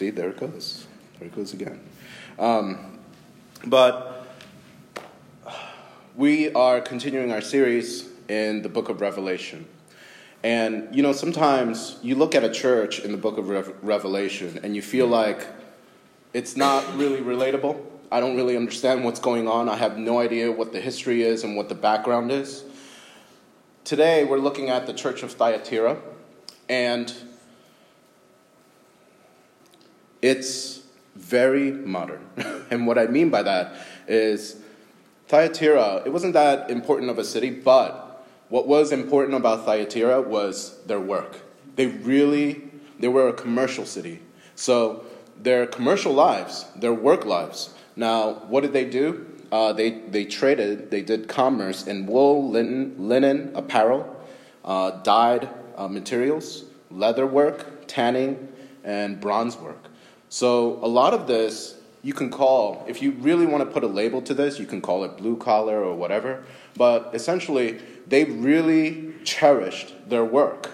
See, there it goes. There it goes again. Um, but we are continuing our series in the book of Revelation. And, you know, sometimes you look at a church in the book of Re- Revelation and you feel like it's not really relatable. I don't really understand what's going on. I have no idea what the history is and what the background is. Today, we're looking at the church of Thyatira, and it's very modern. and what I mean by that is Thyatira, it wasn't that important of a city, but what was important about Thyatira was their work. They really, they were a commercial city. So their commercial lives, their work lives. Now, what did they do? Uh, they, they traded, they did commerce in wool, linen, linen apparel, uh, dyed uh, materials, leather work, tanning, and bronze work. So a lot of this you can call, if you really want to put a label to this, you can call it blue collar or whatever. But essentially, they really cherished their work.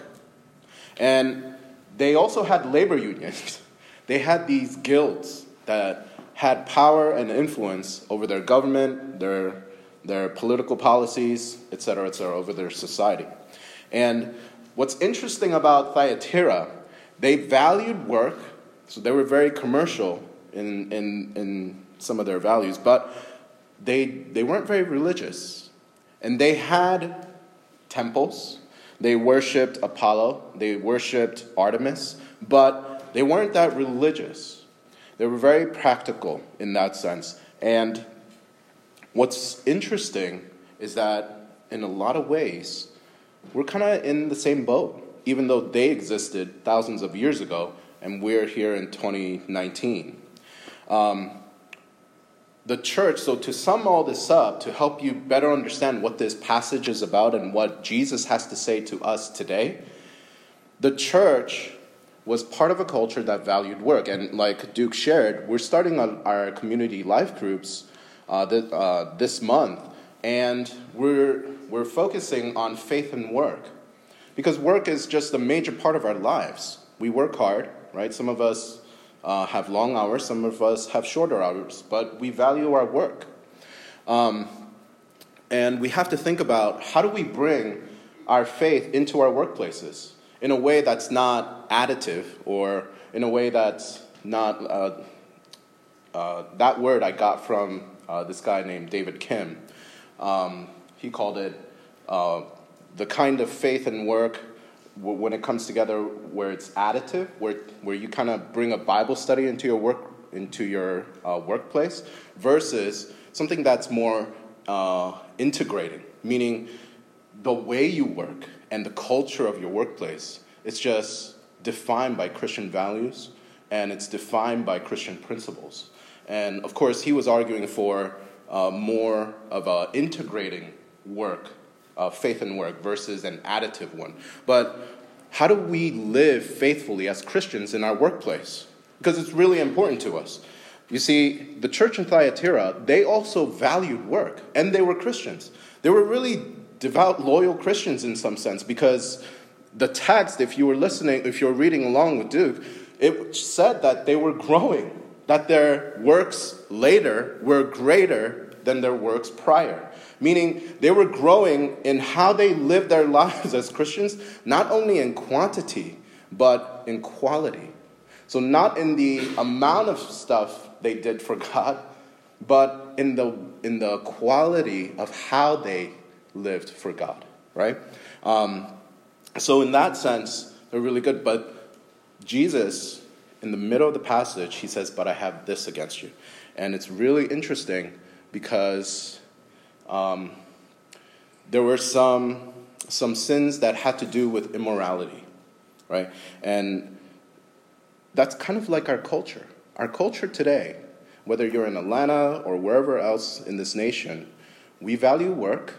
And they also had labor unions. They had these guilds that had power and influence over their government, their, their political policies, et cetera, et cetera, over their society. And what's interesting about Thyatira, they valued work so they were very commercial in, in, in some of their values, but they, they weren't very religious. And they had temples, they worshiped Apollo, they worshiped Artemis, but they weren't that religious. They were very practical in that sense. And what's interesting is that in a lot of ways, we're kind of in the same boat. Even though they existed thousands of years ago, and we're here in 2019. Um, the church, so to sum all this up, to help you better understand what this passage is about and what Jesus has to say to us today, the church was part of a culture that valued work. And like Duke shared, we're starting our community life groups uh, th- uh, this month, and we're, we're focusing on faith and work. Because work is just a major part of our lives. We work hard, right? Some of us uh, have long hours, some of us have shorter hours, but we value our work. Um, and we have to think about how do we bring our faith into our workplaces in a way that's not additive or in a way that's not. Uh, uh, that word I got from uh, this guy named David Kim. Um, he called it uh, the kind of faith and work when it comes together where it's additive, where, where you kind of bring a Bible study into your work into your uh, workplace, versus something that's more uh, integrating, meaning the way you work and the culture of your workplace. It's just defined by Christian values and it's defined by Christian principles. And of course, he was arguing for uh, more of a integrating work uh, faith and work versus an additive one. But how do we live faithfully as Christians in our workplace? Because it's really important to us. You see, the church in Thyatira, they also valued work, and they were Christians. They were really devout, loyal Christians in some sense, because the text, if you were listening, if you're reading along with Duke, it said that they were growing, that their works later were greater than their works prior meaning they were growing in how they lived their lives as Christians, not only in quantity, but in quality. So, not in the amount of stuff they did for God, but in the, in the quality of how they lived for God, right? Um, so, in that sense, they're really good. But Jesus, in the middle of the passage, he says, But I have this against you. And it's really interesting because um, there were some, some sins that had to do with immorality, right? And that's kind of like our culture. Our culture today, whether you're in Atlanta or wherever else in this nation, we value work,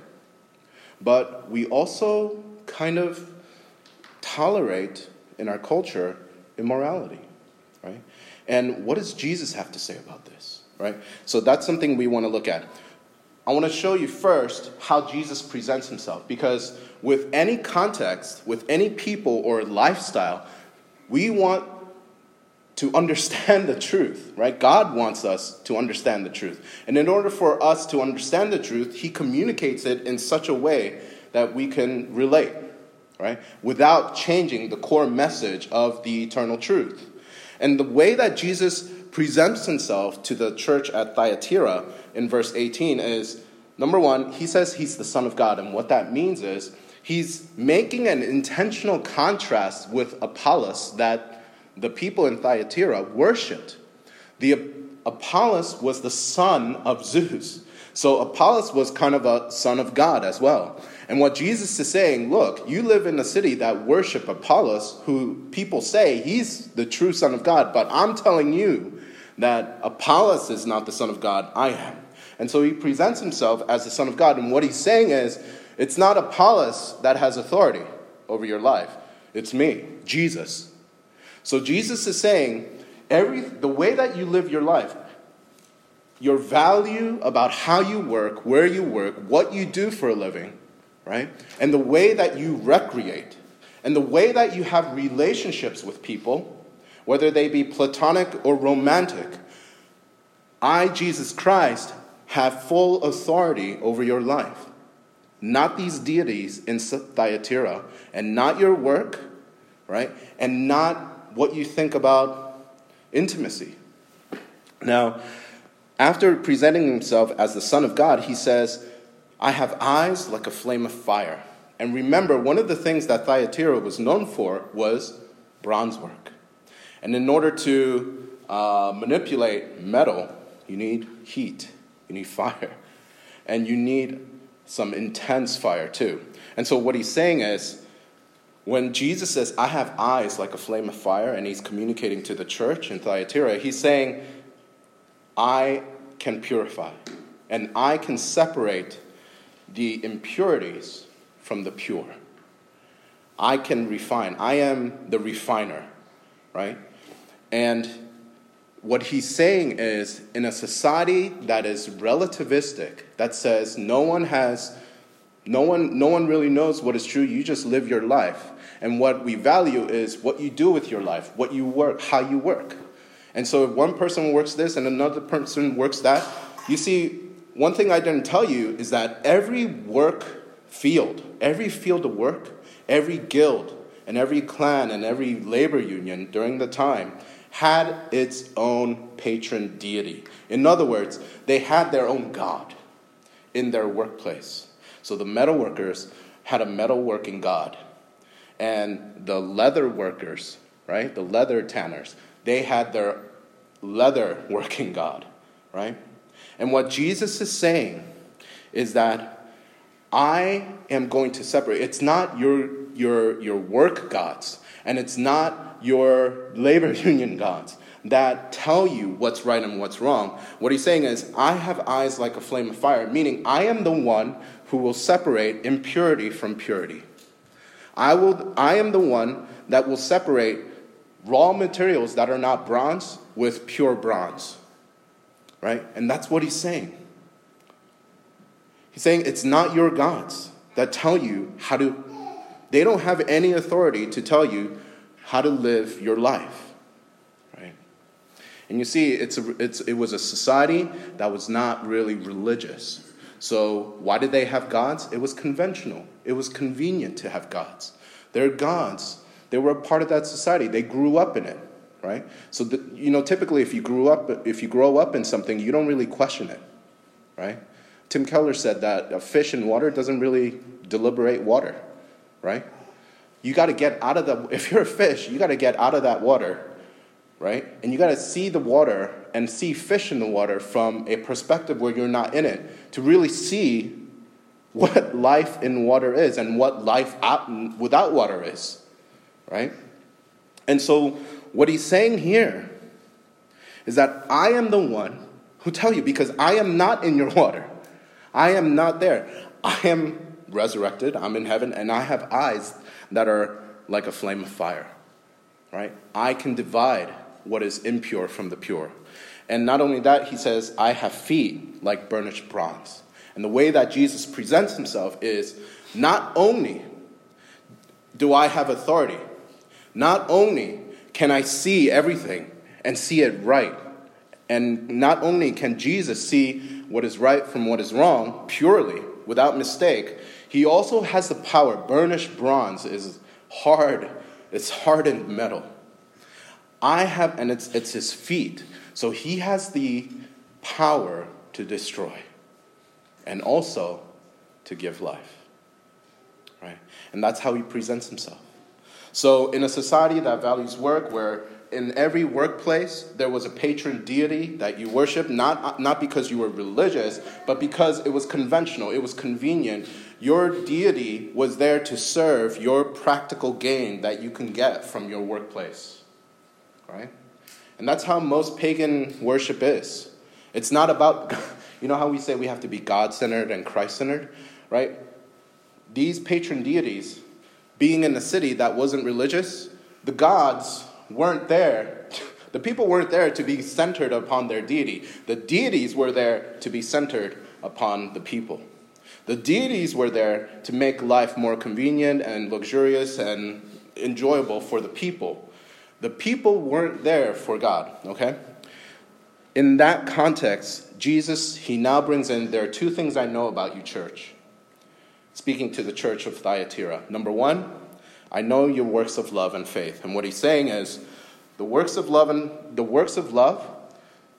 but we also kind of tolerate in our culture immorality, right? And what does Jesus have to say about this, right? So that's something we want to look at. I want to show you first how Jesus presents himself because with any context, with any people or lifestyle, we want to understand the truth, right? God wants us to understand the truth. And in order for us to understand the truth, He communicates it in such a way that we can relate, right? Without changing the core message of the eternal truth. And the way that Jesus presents himself to the church at Thyatira in verse 18 is number one, he says he's the Son of God. And what that means is he's making an intentional contrast with Apollos that the people in Thyatira worshiped. The Apollos was the son of Zeus. So Apollos was kind of a son of God as well. And what Jesus is saying, look, you live in a city that worship Apollos, who people say he's the true son of God, but I'm telling you that Apollos is not the son of God, I am. And so he presents himself as the son of God. And what he's saying is, it's not Apollos that has authority over your life. It's me, Jesus. So Jesus is saying, every the way that you live your life, your value about how you work, where you work, what you do for a living, right? And the way that you recreate, and the way that you have relationships with people, whether they be platonic or romantic, I, Jesus Christ, have full authority over your life. Not these deities in Thyatira, and not your work, right? And not what you think about intimacy. Now, after presenting himself as the Son of God, he says, I have eyes like a flame of fire. And remember, one of the things that Thyatira was known for was bronze work. And in order to uh, manipulate metal, you need heat, you need fire, and you need some intense fire too. And so, what he's saying is, when Jesus says, I have eyes like a flame of fire, and he's communicating to the church in Thyatira, he's saying, I can purify, and I can separate the impurities from the pure. I can refine. I am the refiner, right? And what he's saying is in a society that is relativistic, that says no one has, no one, no one really knows what is true, you just live your life. And what we value is what you do with your life, what you work, how you work. And so if one person works this and another person works that, you see, one thing I didn't tell you is that every work field, every field of work, every guild, and every clan and every labor union during the time had its own patron deity. In other words, they had their own god in their workplace. So the metal workers had a metalworking god. And the leather workers, right, the leather tanners, they had their leather working god, right? And what Jesus is saying is that I am going to separate. It's not your, your, your work gods, and it's not your labor union gods that tell you what's right and what's wrong. What he's saying is, I have eyes like a flame of fire, meaning I am the one who will separate impurity from purity. I, will, I am the one that will separate raw materials that are not bronze with pure bronze. Right? And that's what he's saying. He's saying it's not your gods that tell you how to, they don't have any authority to tell you how to live your life. Right? And you see, it's a, it's, it was a society that was not really religious. So, why did they have gods? It was conventional, it was convenient to have gods. Their gods, they were a part of that society, they grew up in it right? So, the, you know, typically if you grew up, if you grow up in something, you don't really question it, right? Tim Keller said that a fish in water doesn't really deliberate water, right? You got to get out of the, if you're a fish, you got to get out of that water, right? And you got to see the water and see fish in the water from a perspective where you're not in it to really see what life in water is and what life out, without water is, right? And so what he's saying here is that I am the one who tell you because I am not in your water. I am not there. I am resurrected. I'm in heaven and I have eyes that are like a flame of fire. Right? I can divide what is impure from the pure. And not only that, he says, I have feet like burnished bronze. And the way that Jesus presents himself is not only do I have authority, not only can I see everything and see it right. And not only can Jesus see what is right from what is wrong purely, without mistake, he also has the power. Burnished bronze is hard, it's hardened metal. I have, and it's, it's his feet. So he has the power to destroy and also to give life. Right? And that's how he presents himself. So, in a society that values work, where in every workplace there was a patron deity that you worship, not, not because you were religious, but because it was conventional, it was convenient. Your deity was there to serve your practical gain that you can get from your workplace. Right? And that's how most pagan worship is. It's not about, you know how we say we have to be God centered and Christ centered, right? These patron deities, being in a city that wasn't religious, the gods weren't there. The people weren't there to be centered upon their deity. The deities were there to be centered upon the people. The deities were there to make life more convenient and luxurious and enjoyable for the people. The people weren't there for God, okay? In that context, Jesus, he now brings in there are two things I know about you, church. Speaking to the church of Thyatira. Number one, I know your works of love and faith. And what he's saying is, the works of love and the works of love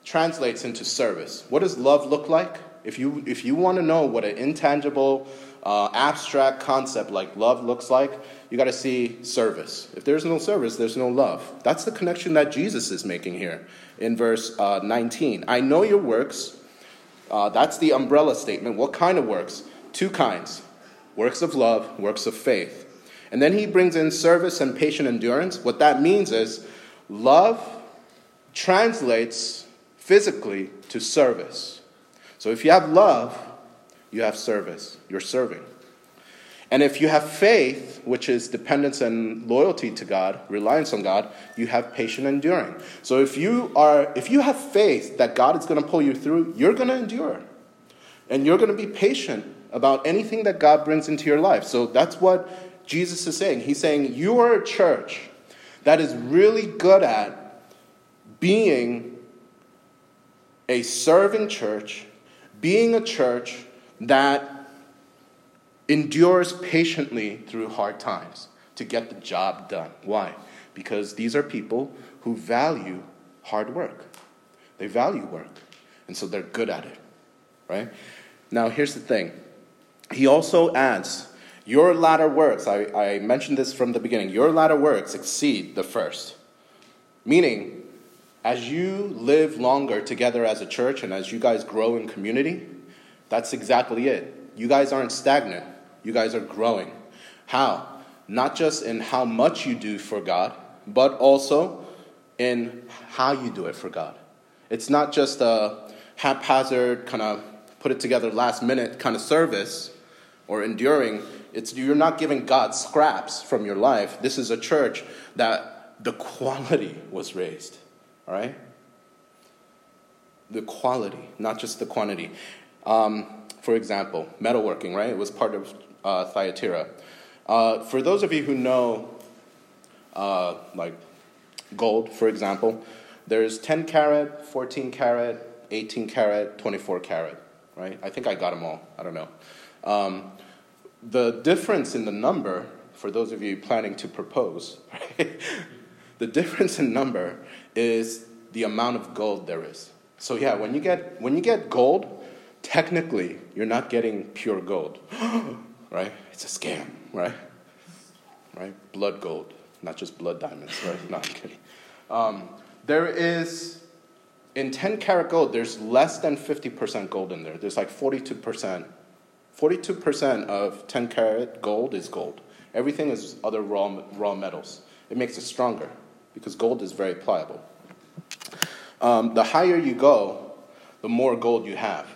translates into service. What does love look like? If you if you want to know what an intangible, uh, abstract concept like love looks like, you got to see service. If there's no service, there's no love. That's the connection that Jesus is making here in verse uh, 19. I know your works. Uh, that's the umbrella statement. What kind of works? Two kinds works of love, works of faith. And then he brings in service and patient endurance. What that means is Love translates physically to service. So if you have love, you have service. You're serving. And if you have faith, which is dependence and loyalty to God, reliance on God, you have patient enduring. So if you are if you have faith that God is going to pull you through, you're going to endure. And you're going to be patient about anything that God brings into your life. So that's what Jesus is saying. He's saying you are a church that is really good at being a serving church, being a church that endures patiently through hard times to get the job done. Why? Because these are people who value hard work. They value work, and so they're good at it, right? Now, here's the thing. He also adds your latter works, I, I mentioned this from the beginning, your latter works exceed the first. Meaning, as you live longer together as a church and as you guys grow in community, that's exactly it. You guys aren't stagnant, you guys are growing. How? Not just in how much you do for God, but also in how you do it for God. It's not just a haphazard, kind of put it together last minute kind of service or enduring it's, you're not giving God scraps from your life. This is a church that the quality was raised. All right? The quality, not just the quantity. Um, for example, metalworking, right? It was part of uh, Thyatira. Uh, for those of you who know, uh, like gold, for example, there's 10 carat, 14 carat, 18 carat, 24 carat, right? I think I got them all. I don't know. Um, the difference in the number, for those of you planning to propose, right? The difference in number is the amount of gold there is. So yeah, when you get when you get gold, technically you're not getting pure gold, right? It's a scam, right? Right? Blood gold, not just blood diamonds, right? Not kidding. Um, there is in 10 karat gold, there's less than 50% gold in there. There's like 42% 42% of 10 karat gold is gold. Everything is other raw, raw metals. It makes it stronger because gold is very pliable. Um, the higher you go, the more gold you have.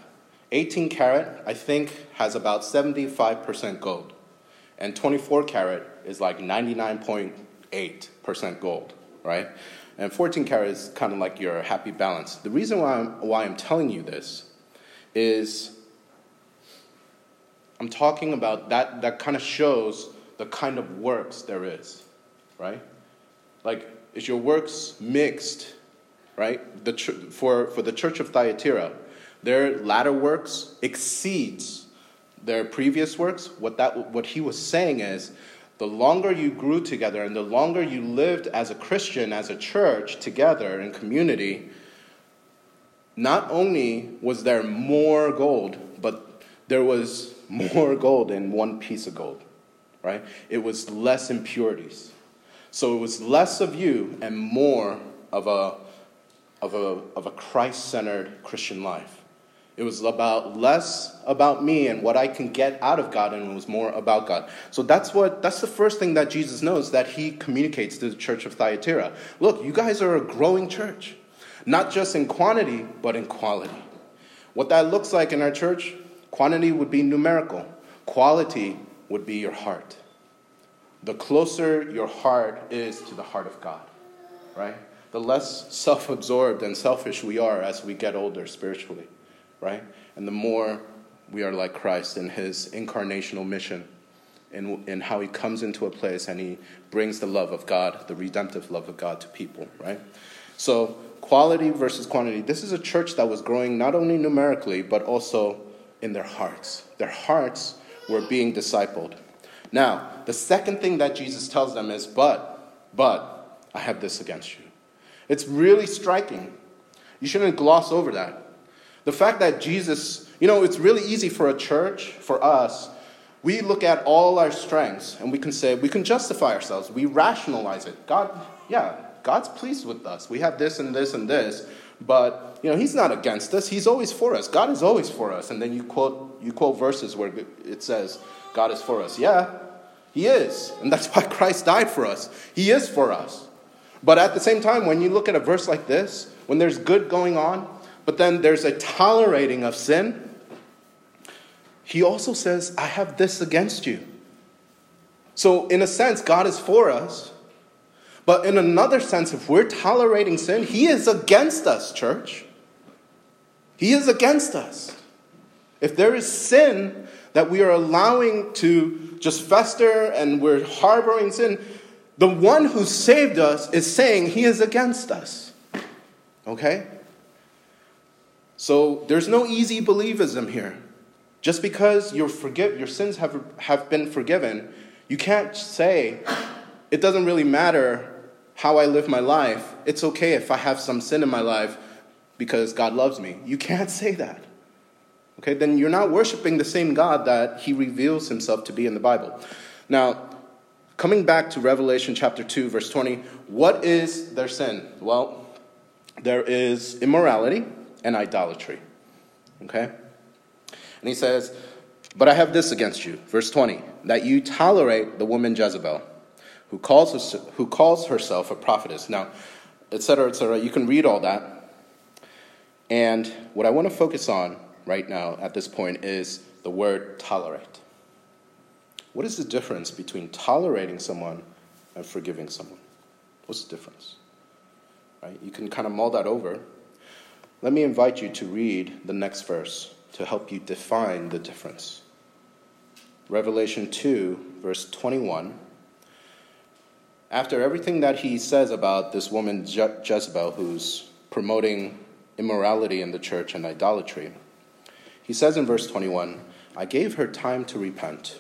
18 karat, I think, has about 75% gold. And 24 karat is like 99.8% gold, right? And 14 karat is kind of like your happy balance. The reason why I'm, why I'm telling you this is I'm talking about that, that kind of shows the kind of works there is, right? Like, is your works mixed right? The for, for the church of Thyatira, their latter works exceeds their previous works. What, that, what he was saying is the longer you grew together and the longer you lived as a Christian, as a church together in community, not only was there more gold, but there was more gold in one piece of gold, right? It was less impurities. So it was less of you and more of a, of a, of a Christ centered Christian life. It was about less about me and what I can get out of God, and it was more about God. So that's what that's the first thing that Jesus knows that he communicates to the church of Thyatira. Look, you guys are a growing church, not just in quantity, but in quality. What that looks like in our church, quantity would be numerical, quality would be your heart. The closer your heart is to the heart of God, right? The less self absorbed and selfish we are as we get older spiritually right? And the more we are like Christ in his incarnational mission, in, in how he comes into a place and he brings the love of God, the redemptive love of God to people, right? So, quality versus quantity. This is a church that was growing not only numerically, but also in their hearts. Their hearts were being discipled. Now, the second thing that Jesus tells them is, but, but, I have this against you. It's really striking. You shouldn't gloss over that. The fact that Jesus, you know, it's really easy for a church, for us, we look at all our strengths and we can say, we can justify ourselves. We rationalize it. God, yeah, God's pleased with us. We have this and this and this, but you know, He's not against us. He's always for us. God is always for us. And then you quote you quote verses where it says, God is for us. Yeah, He is. And that's why Christ died for us. He is for us. But at the same time, when you look at a verse like this, when there's good going on, but then there's a tolerating of sin. He also says, I have this against you. So, in a sense, God is for us. But in another sense, if we're tolerating sin, He is against us, church. He is against us. If there is sin that we are allowing to just fester and we're harboring sin, the one who saved us is saying He is against us. Okay? So there's no easy believism here. Just because your, forgive, your sins have, have been forgiven, you can't say, it doesn't really matter how I live my life. It's okay if I have some sin in my life because God loves me. You can't say that. Okay, then you're not worshiping the same God that he reveals himself to be in the Bible. Now, coming back to Revelation chapter 2, verse 20, what is their sin? Well, there is immorality, and idolatry. Okay? And he says, But I have this against you, verse 20, that you tolerate the woman Jezebel, who calls, who calls herself a prophetess. Now, etc., etc., you can read all that. And what I want to focus on right now at this point is the word tolerate. What is the difference between tolerating someone and forgiving someone? What's the difference? Right? You can kind of mull that over let me invite you to read the next verse to help you define the difference. Revelation 2, verse 21. After everything that he says about this woman Je- Jezebel, who's promoting immorality in the church and idolatry, he says in verse 21 I gave her time to repent,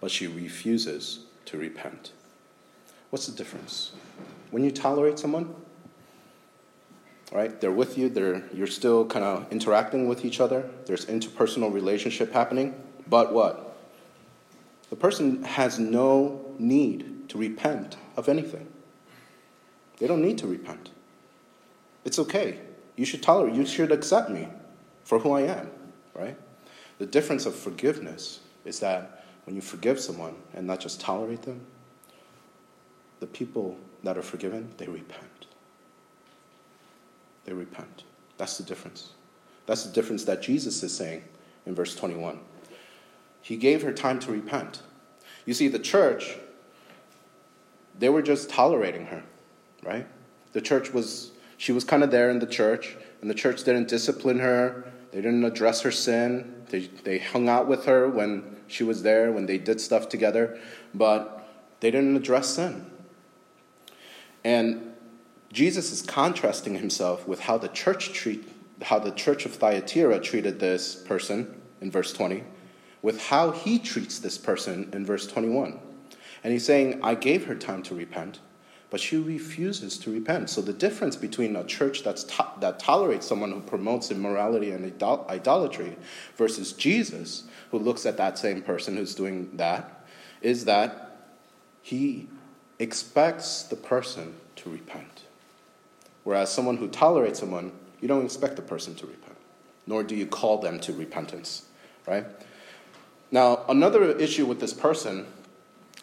but she refuses to repent. What's the difference? When you tolerate someone, right? They're with you, they're, you're still kind of interacting with each other, there's interpersonal relationship happening, but what? The person has no need to repent of anything. They don't need to repent. It's okay. You should tolerate, you should accept me for who I am, right? The difference of forgiveness is that when you forgive someone and not just tolerate them, the people that are forgiven, they repent they repent. That's the difference. That's the difference that Jesus is saying in verse 21. He gave her time to repent. You see, the church, they were just tolerating her, right? The church was, she was kind of there in the church, and the church didn't discipline her, they didn't address her sin, they, they hung out with her when she was there, when they did stuff together, but they didn't address sin. And Jesus is contrasting himself with how the church treat how the church of Thyatira treated this person in verse 20 with how he treats this person in verse 21. And he's saying, I gave her time to repent, but she refuses to repent. So the difference between a church that's to- that tolerates someone who promotes immorality and idol- idolatry versus Jesus, who looks at that same person who's doing that, is that he expects the person to repent. Whereas someone who tolerates someone, you don't expect the person to repent, nor do you call them to repentance, right? Now, another issue with this person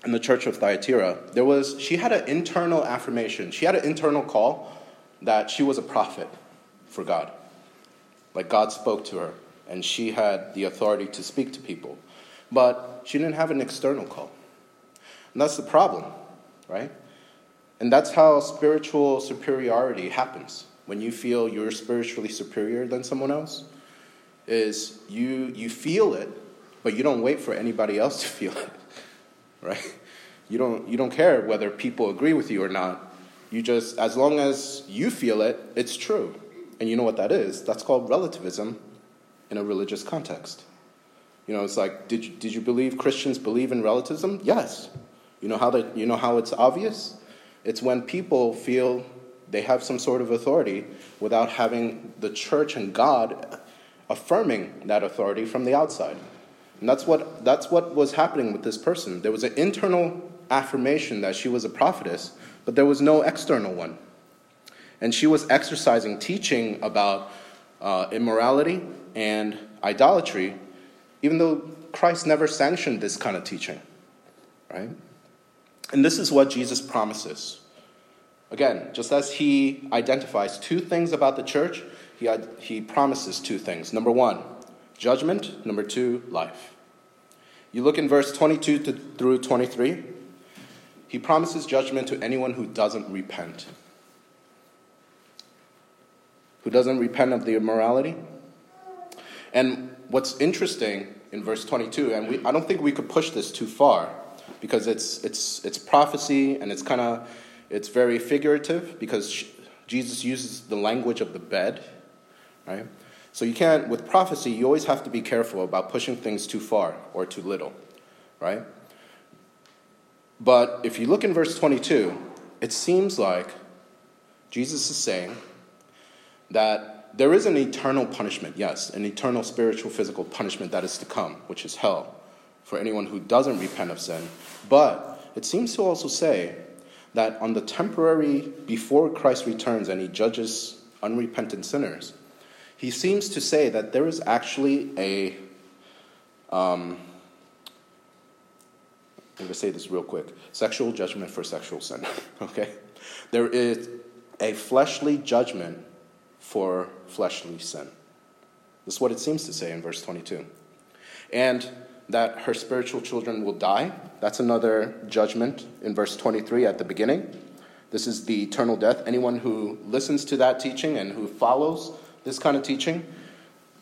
in the church of Thyatira, there was she had an internal affirmation. She had an internal call that she was a prophet for God. Like God spoke to her, and she had the authority to speak to people. But she didn't have an external call. And that's the problem, right? And that's how spiritual superiority happens. When you feel you're spiritually superior than someone else, is you you feel it, but you don't wait for anybody else to feel it. Right? You don't you don't care whether people agree with you or not. You just as long as you feel it, it's true. And you know what that is? That's called relativism in a religious context. You know, it's like, did you, did you believe Christians believe in relativism? Yes. You know how that you know how it's obvious? It's when people feel they have some sort of authority without having the church and God affirming that authority from the outside. And that's what, that's what was happening with this person. There was an internal affirmation that she was a prophetess, but there was no external one. And she was exercising teaching about uh, immorality and idolatry, even though Christ never sanctioned this kind of teaching, right? And this is what Jesus promises. Again, just as he identifies two things about the church, he, he promises two things. Number one, judgment. Number two, life. You look in verse 22 to, through 23, he promises judgment to anyone who doesn't repent. Who doesn't repent of the immorality. And what's interesting in verse 22, and we, I don't think we could push this too far because it's, it's, it's prophecy and it's kind of it's very figurative because Jesus uses the language of the bed, right? So you can't, with prophecy, you always have to be careful about pushing things too far or too little, right? But if you look in verse 22, it seems like Jesus is saying that there is an eternal punishment, yes, an eternal spiritual, physical punishment that is to come, which is hell for anyone who doesn't repent of sin. But it seems to also say that on the temporary, before Christ returns and he judges unrepentant sinners, he seems to say that there is actually a. Um, I'm going to say this real quick sexual judgment for sexual sin. okay? There is a fleshly judgment for fleshly sin. That's what it seems to say in verse 22. And that her spiritual children will die. That's another judgment in verse 23 at the beginning. This is the eternal death. Anyone who listens to that teaching and who follows this kind of teaching,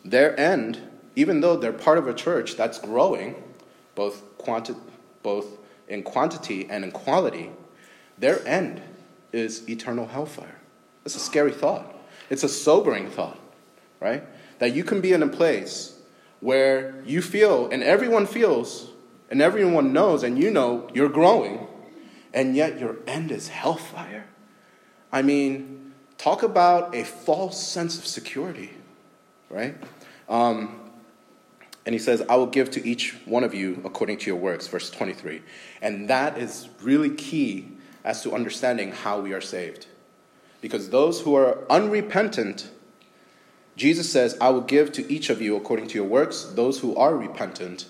their end, even though they're part of a church that's growing, both, quanti- both in quantity and in quality, their end is eternal hellfire. It's a scary thought. It's a sobering thought, right? That you can be in a place where you feel, and everyone feels, and everyone knows, and you know you're growing, and yet your end is hellfire. I mean, talk about a false sense of security, right? Um, and he says, I will give to each one of you according to your works, verse 23. And that is really key as to understanding how we are saved. Because those who are unrepentant, Jesus says, I will give to each of you according to your works. Those who are repentant,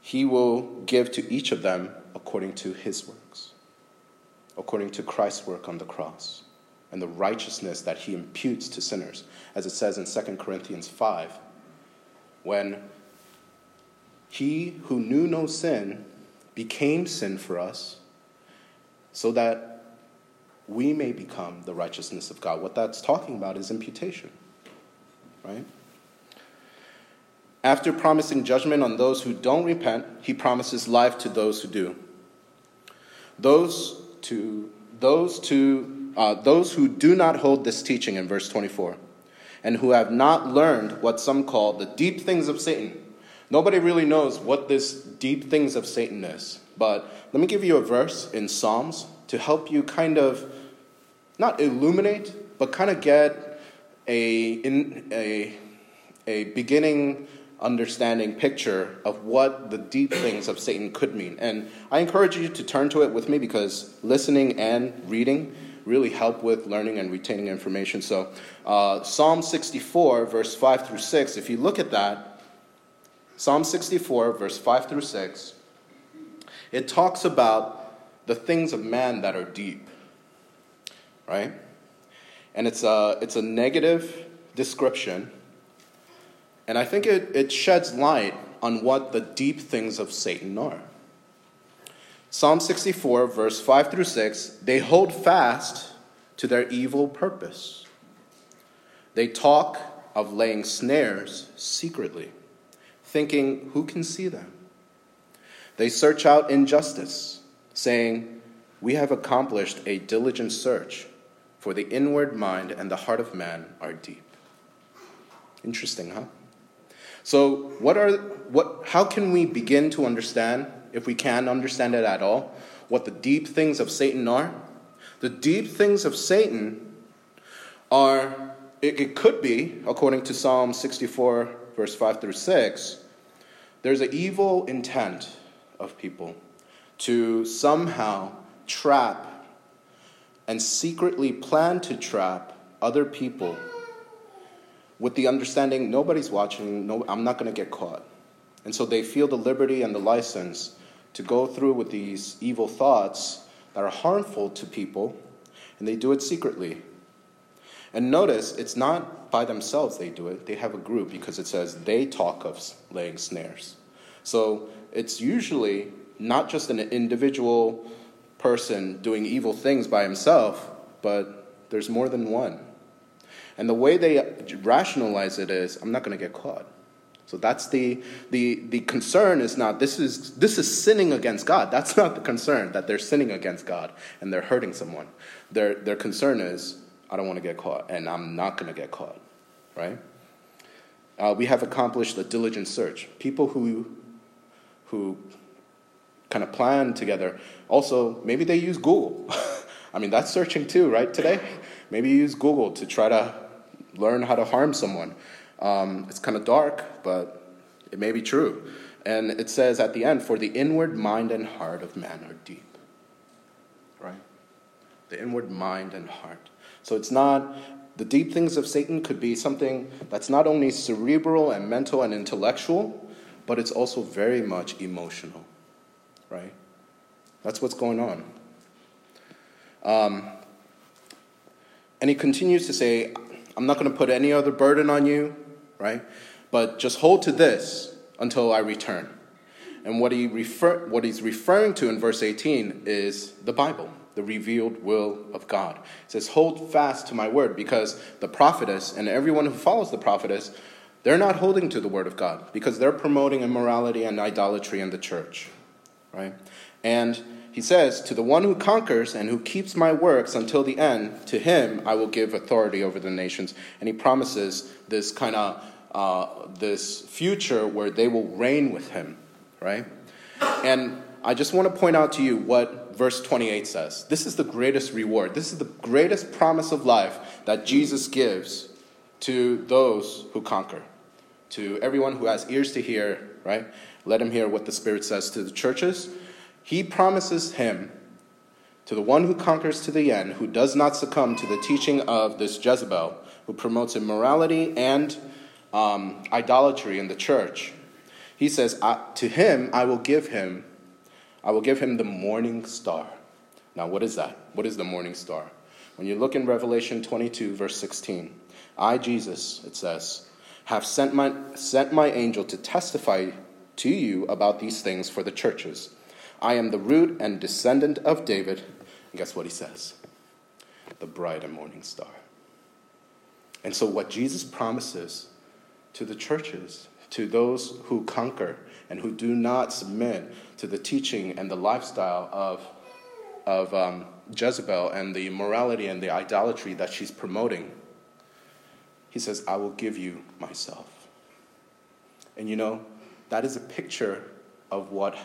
he will give to each of them according to his works, according to Christ's work on the cross and the righteousness that he imputes to sinners, as it says in 2 Corinthians 5, when he who knew no sin became sin for us so that we may become the righteousness of God. What that's talking about is imputation right? After promising judgment on those who don't repent, he promises life to those who do. Those to those to uh, those who do not hold this teaching in verse 24, and who have not learned what some call the deep things of Satan. Nobody really knows what this deep things of Satan is. But let me give you a verse in Psalms to help you kind of not illuminate, but kind of get a, in, a, a beginning understanding picture of what the deep things of Satan could mean. And I encourage you to turn to it with me because listening and reading really help with learning and retaining information. So, uh, Psalm 64, verse 5 through 6, if you look at that, Psalm 64, verse 5 through 6, it talks about the things of man that are deep, right? And it's a, it's a negative description and I think it, it sheds light on what the deep things of Satan are. Psalm 64, verse 5 through 6 they hold fast to their evil purpose. They talk of laying snares secretly, thinking, Who can see them? They search out injustice, saying, We have accomplished a diligent search, for the inward mind and the heart of man are deep. Interesting, huh? So, what are, what, how can we begin to understand, if we can understand it at all, what the deep things of Satan are? The deep things of Satan are, it, it could be, according to Psalm 64, verse 5 through 6, there's an evil intent of people to somehow trap and secretly plan to trap other people with the understanding nobody's watching, no, I'm not going to get caught. And so they feel the liberty and the license to go through with these evil thoughts that are harmful to people, and they do it secretly. And notice, it's not by themselves they do it, they have a group because it says they talk of laying snares. So it's usually not just an individual person doing evil things by himself, but there's more than one. And the way they rationalize it is, I'm not going to get caught. So that's the, the, the concern is not this is, this is sinning against God. That's not the concern that they're sinning against God and they're hurting someone. Their, their concern is, I don't want to get caught and I'm not going to get caught, right? Uh, we have accomplished a diligent search. People who, who kind of plan together, also, maybe they use Google. I mean, that's searching too, right, today? Maybe you use Google to try to learn how to harm someone. Um, it's kind of dark, but it may be true. And it says at the end, for the inward mind and heart of man are deep. Right? The inward mind and heart. So it's not, the deep things of Satan could be something that's not only cerebral and mental and intellectual, but it's also very much emotional. Right? That's what's going on. Um, and he continues to say, I'm not going to put any other burden on you, right? But just hold to this until I return. And what, he refer, what he's referring to in verse 18 is the Bible, the revealed will of God. He says, Hold fast to my word, because the prophetess and everyone who follows the prophetess, they're not holding to the word of God, because they're promoting immorality and idolatry in the church, right? And he says, To the one who conquers and who keeps my works until the end, to him I will give authority over the nations. And he promises this kind of uh, this future where they will reign with him, right? And I just want to point out to you what verse 28 says. This is the greatest reward. This is the greatest promise of life that Jesus gives to those who conquer, to everyone who has ears to hear, right? Let him hear what the Spirit says to the churches he promises him to the one who conquers to the end, who does not succumb to the teaching of this Jezebel, who promotes immorality and um, idolatry in the church. He says, "To him I will give him, I will give him the morning star." Now, what is that? What is the morning star? When you look in Revelation 22, verse 16, I, Jesus, it says, have sent my, sent my angel to testify to you about these things for the churches. I am the root and descendant of David. And guess what he says? The bright and morning star. And so, what Jesus promises to the churches, to those who conquer and who do not submit to the teaching and the lifestyle of of um, Jezebel and the immorality and the idolatry that she's promoting, he says, I will give you myself. And you know, that is a picture of what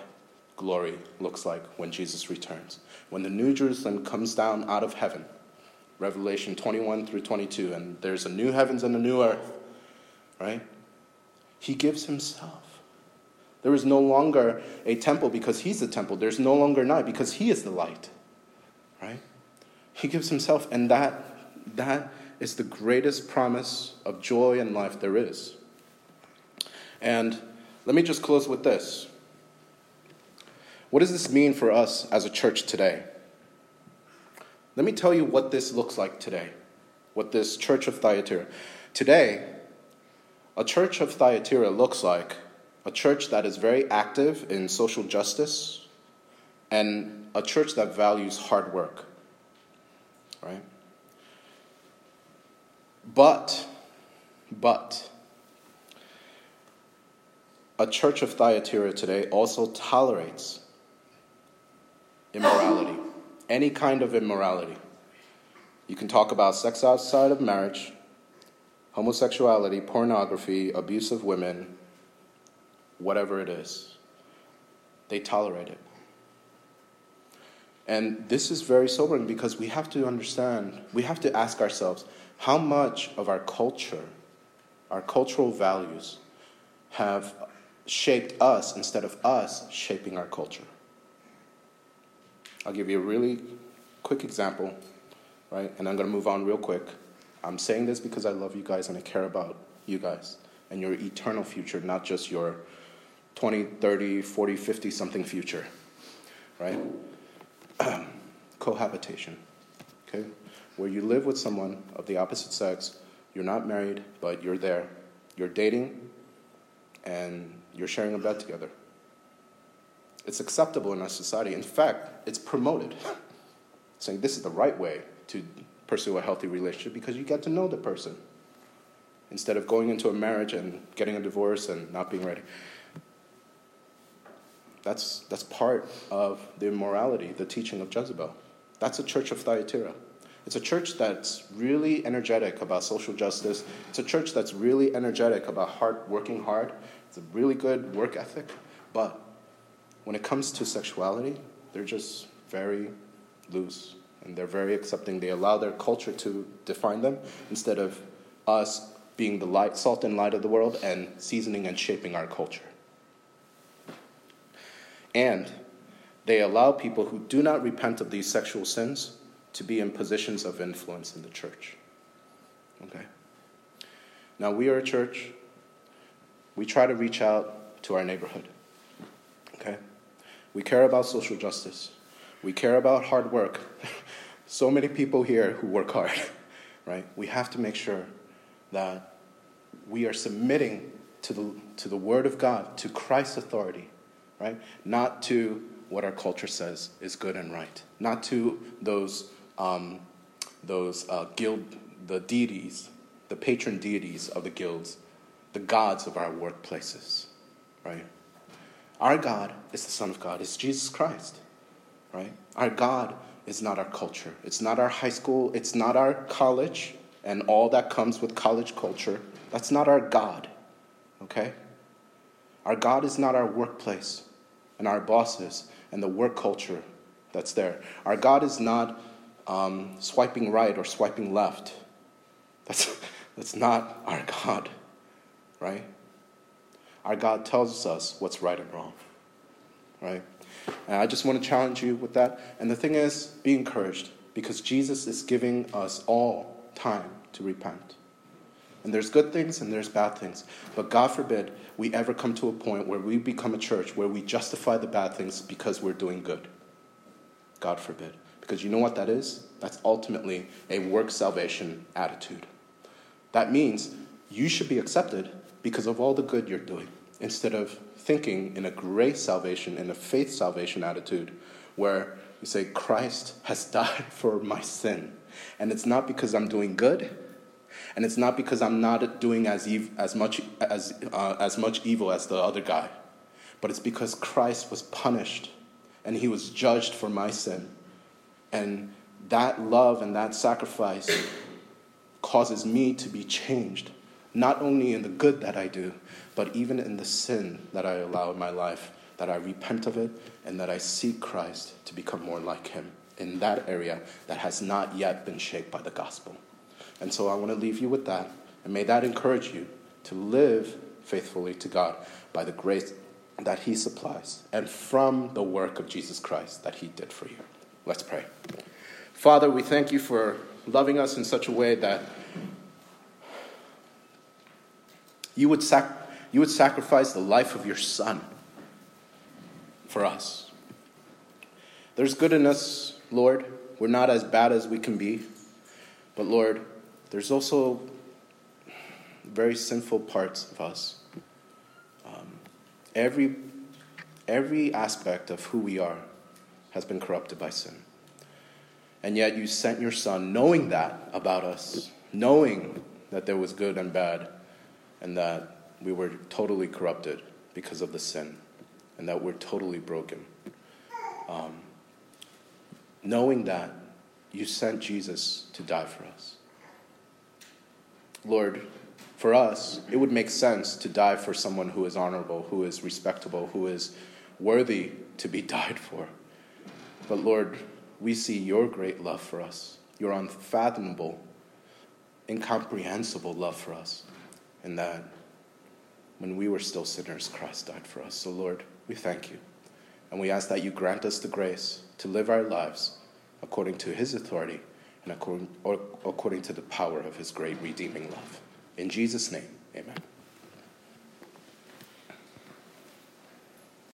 glory looks like when Jesus returns. When the New Jerusalem comes down out of heaven, Revelation 21 through 22, and there's a new heavens and a new earth, right? He gives himself. There is no longer a temple because he's the temple. There's no longer night because he is the light. Right? He gives himself, and that, that is the greatest promise of joy and life there is. And let me just close with this. What does this mean for us as a church today? Let me tell you what this looks like today, what this church of Thyatira. Today, a church of Thyatira looks like a church that is very active in social justice, and a church that values hard work. Right? But, but, a church of Thyatira today also tolerates immorality, any kind of immorality. You can talk about sex outside of marriage, homosexuality, pornography, abuse of women, whatever it is. They tolerate it. And this is very sobering because we have to understand, we have to ask ourselves how much of our culture, our cultural values, have shaped us instead of us shaping our culture. I'll give you a really quick example, right? And I'm going to move on real quick. I'm saying this because I love you guys and I care about you guys and your eternal future, not just your 20, 30, 40, 50 something future, right? Cohabitation, okay? Where you live with someone of the opposite sex, you're not married, but you're there. You're dating, and you're sharing a bed together. It's acceptable in our society. In fact, it's promoted, saying this is the right way to pursue a healthy relationship because you get to know the person instead of going into a marriage and getting a divorce and not being ready. That's, that's part of the immorality, the teaching of Jezebel. That's a church of Thyatira. It's a church that's really energetic about social justice. It's a church that's really energetic about hard, working hard. It's a really good work ethic. But when it comes to sexuality, they're just very loose and they're very accepting. They allow their culture to define them instead of us being the light, salt and light of the world and seasoning and shaping our culture. And they allow people who do not repent of these sexual sins to be in positions of influence in the church. Okay? Now, we are a church. We try to reach out to our neighborhood. Okay? We care about social justice. We care about hard work. so many people here who work hard, right? We have to make sure that we are submitting to the, to the Word of God, to Christ's authority, right? Not to what our culture says is good and right, not to those, um, those uh, guild, the deities, the patron deities of the guilds, the gods of our workplaces, right? Our God is the Son of God, is Jesus Christ, right? Our God is not our culture, it's not our high school, it's not our college, and all that comes with college culture. That's not our God, okay? Our God is not our workplace and our bosses and the work culture that's there. Our God is not um, swiping right or swiping left. That's, that's not our God, right? Our God tells us what's right and wrong, right? And I just want to challenge you with that. And the thing is, be encouraged because Jesus is giving us all time to repent. And there's good things and there's bad things. But God forbid we ever come to a point where we become a church where we justify the bad things because we're doing good. God forbid. Because you know what that is? That's ultimately a work salvation attitude. That means you should be accepted because of all the good you're doing, instead of thinking in a grace salvation, in a faith salvation attitude, where you say, Christ has died for my sin. And it's not because I'm doing good, and it's not because I'm not doing as, ev- as, much, as, uh, as much evil as the other guy, but it's because Christ was punished and he was judged for my sin And that love and that sacrifice causes me to be changed, not only in the good that I do, but even in the sin that I allow in my life, that I repent of it and that I seek Christ to become more like Him in that area that has not yet been shaped by the gospel. And so I want to leave you with that, and may that encourage you to live faithfully to God by the grace that He supplies and from the work of Jesus Christ that He did for you. Let's pray. Father, we thank you for loving us in such a way that you would, sac- you would sacrifice the life of your Son for us. There's good in us, Lord. We're not as bad as we can be. But Lord, there's also very sinful parts of us. Um, every, every aspect of who we are has been corrupted by sin. And yet you sent your Son knowing that about us, knowing that there was good and bad, and that we were totally corrupted because of the sin, and that we're totally broken. Um, knowing that, you sent Jesus to die for us. Lord, for us, it would make sense to die for someone who is honorable, who is respectable, who is worthy to be died for. But Lord, we see your great love for us, your unfathomable, incomprehensible love for us, and that when we were still sinners, Christ died for us. So, Lord, we thank you. And we ask that you grant us the grace to live our lives according to his authority and according, according to the power of his great redeeming love. In Jesus' name, amen.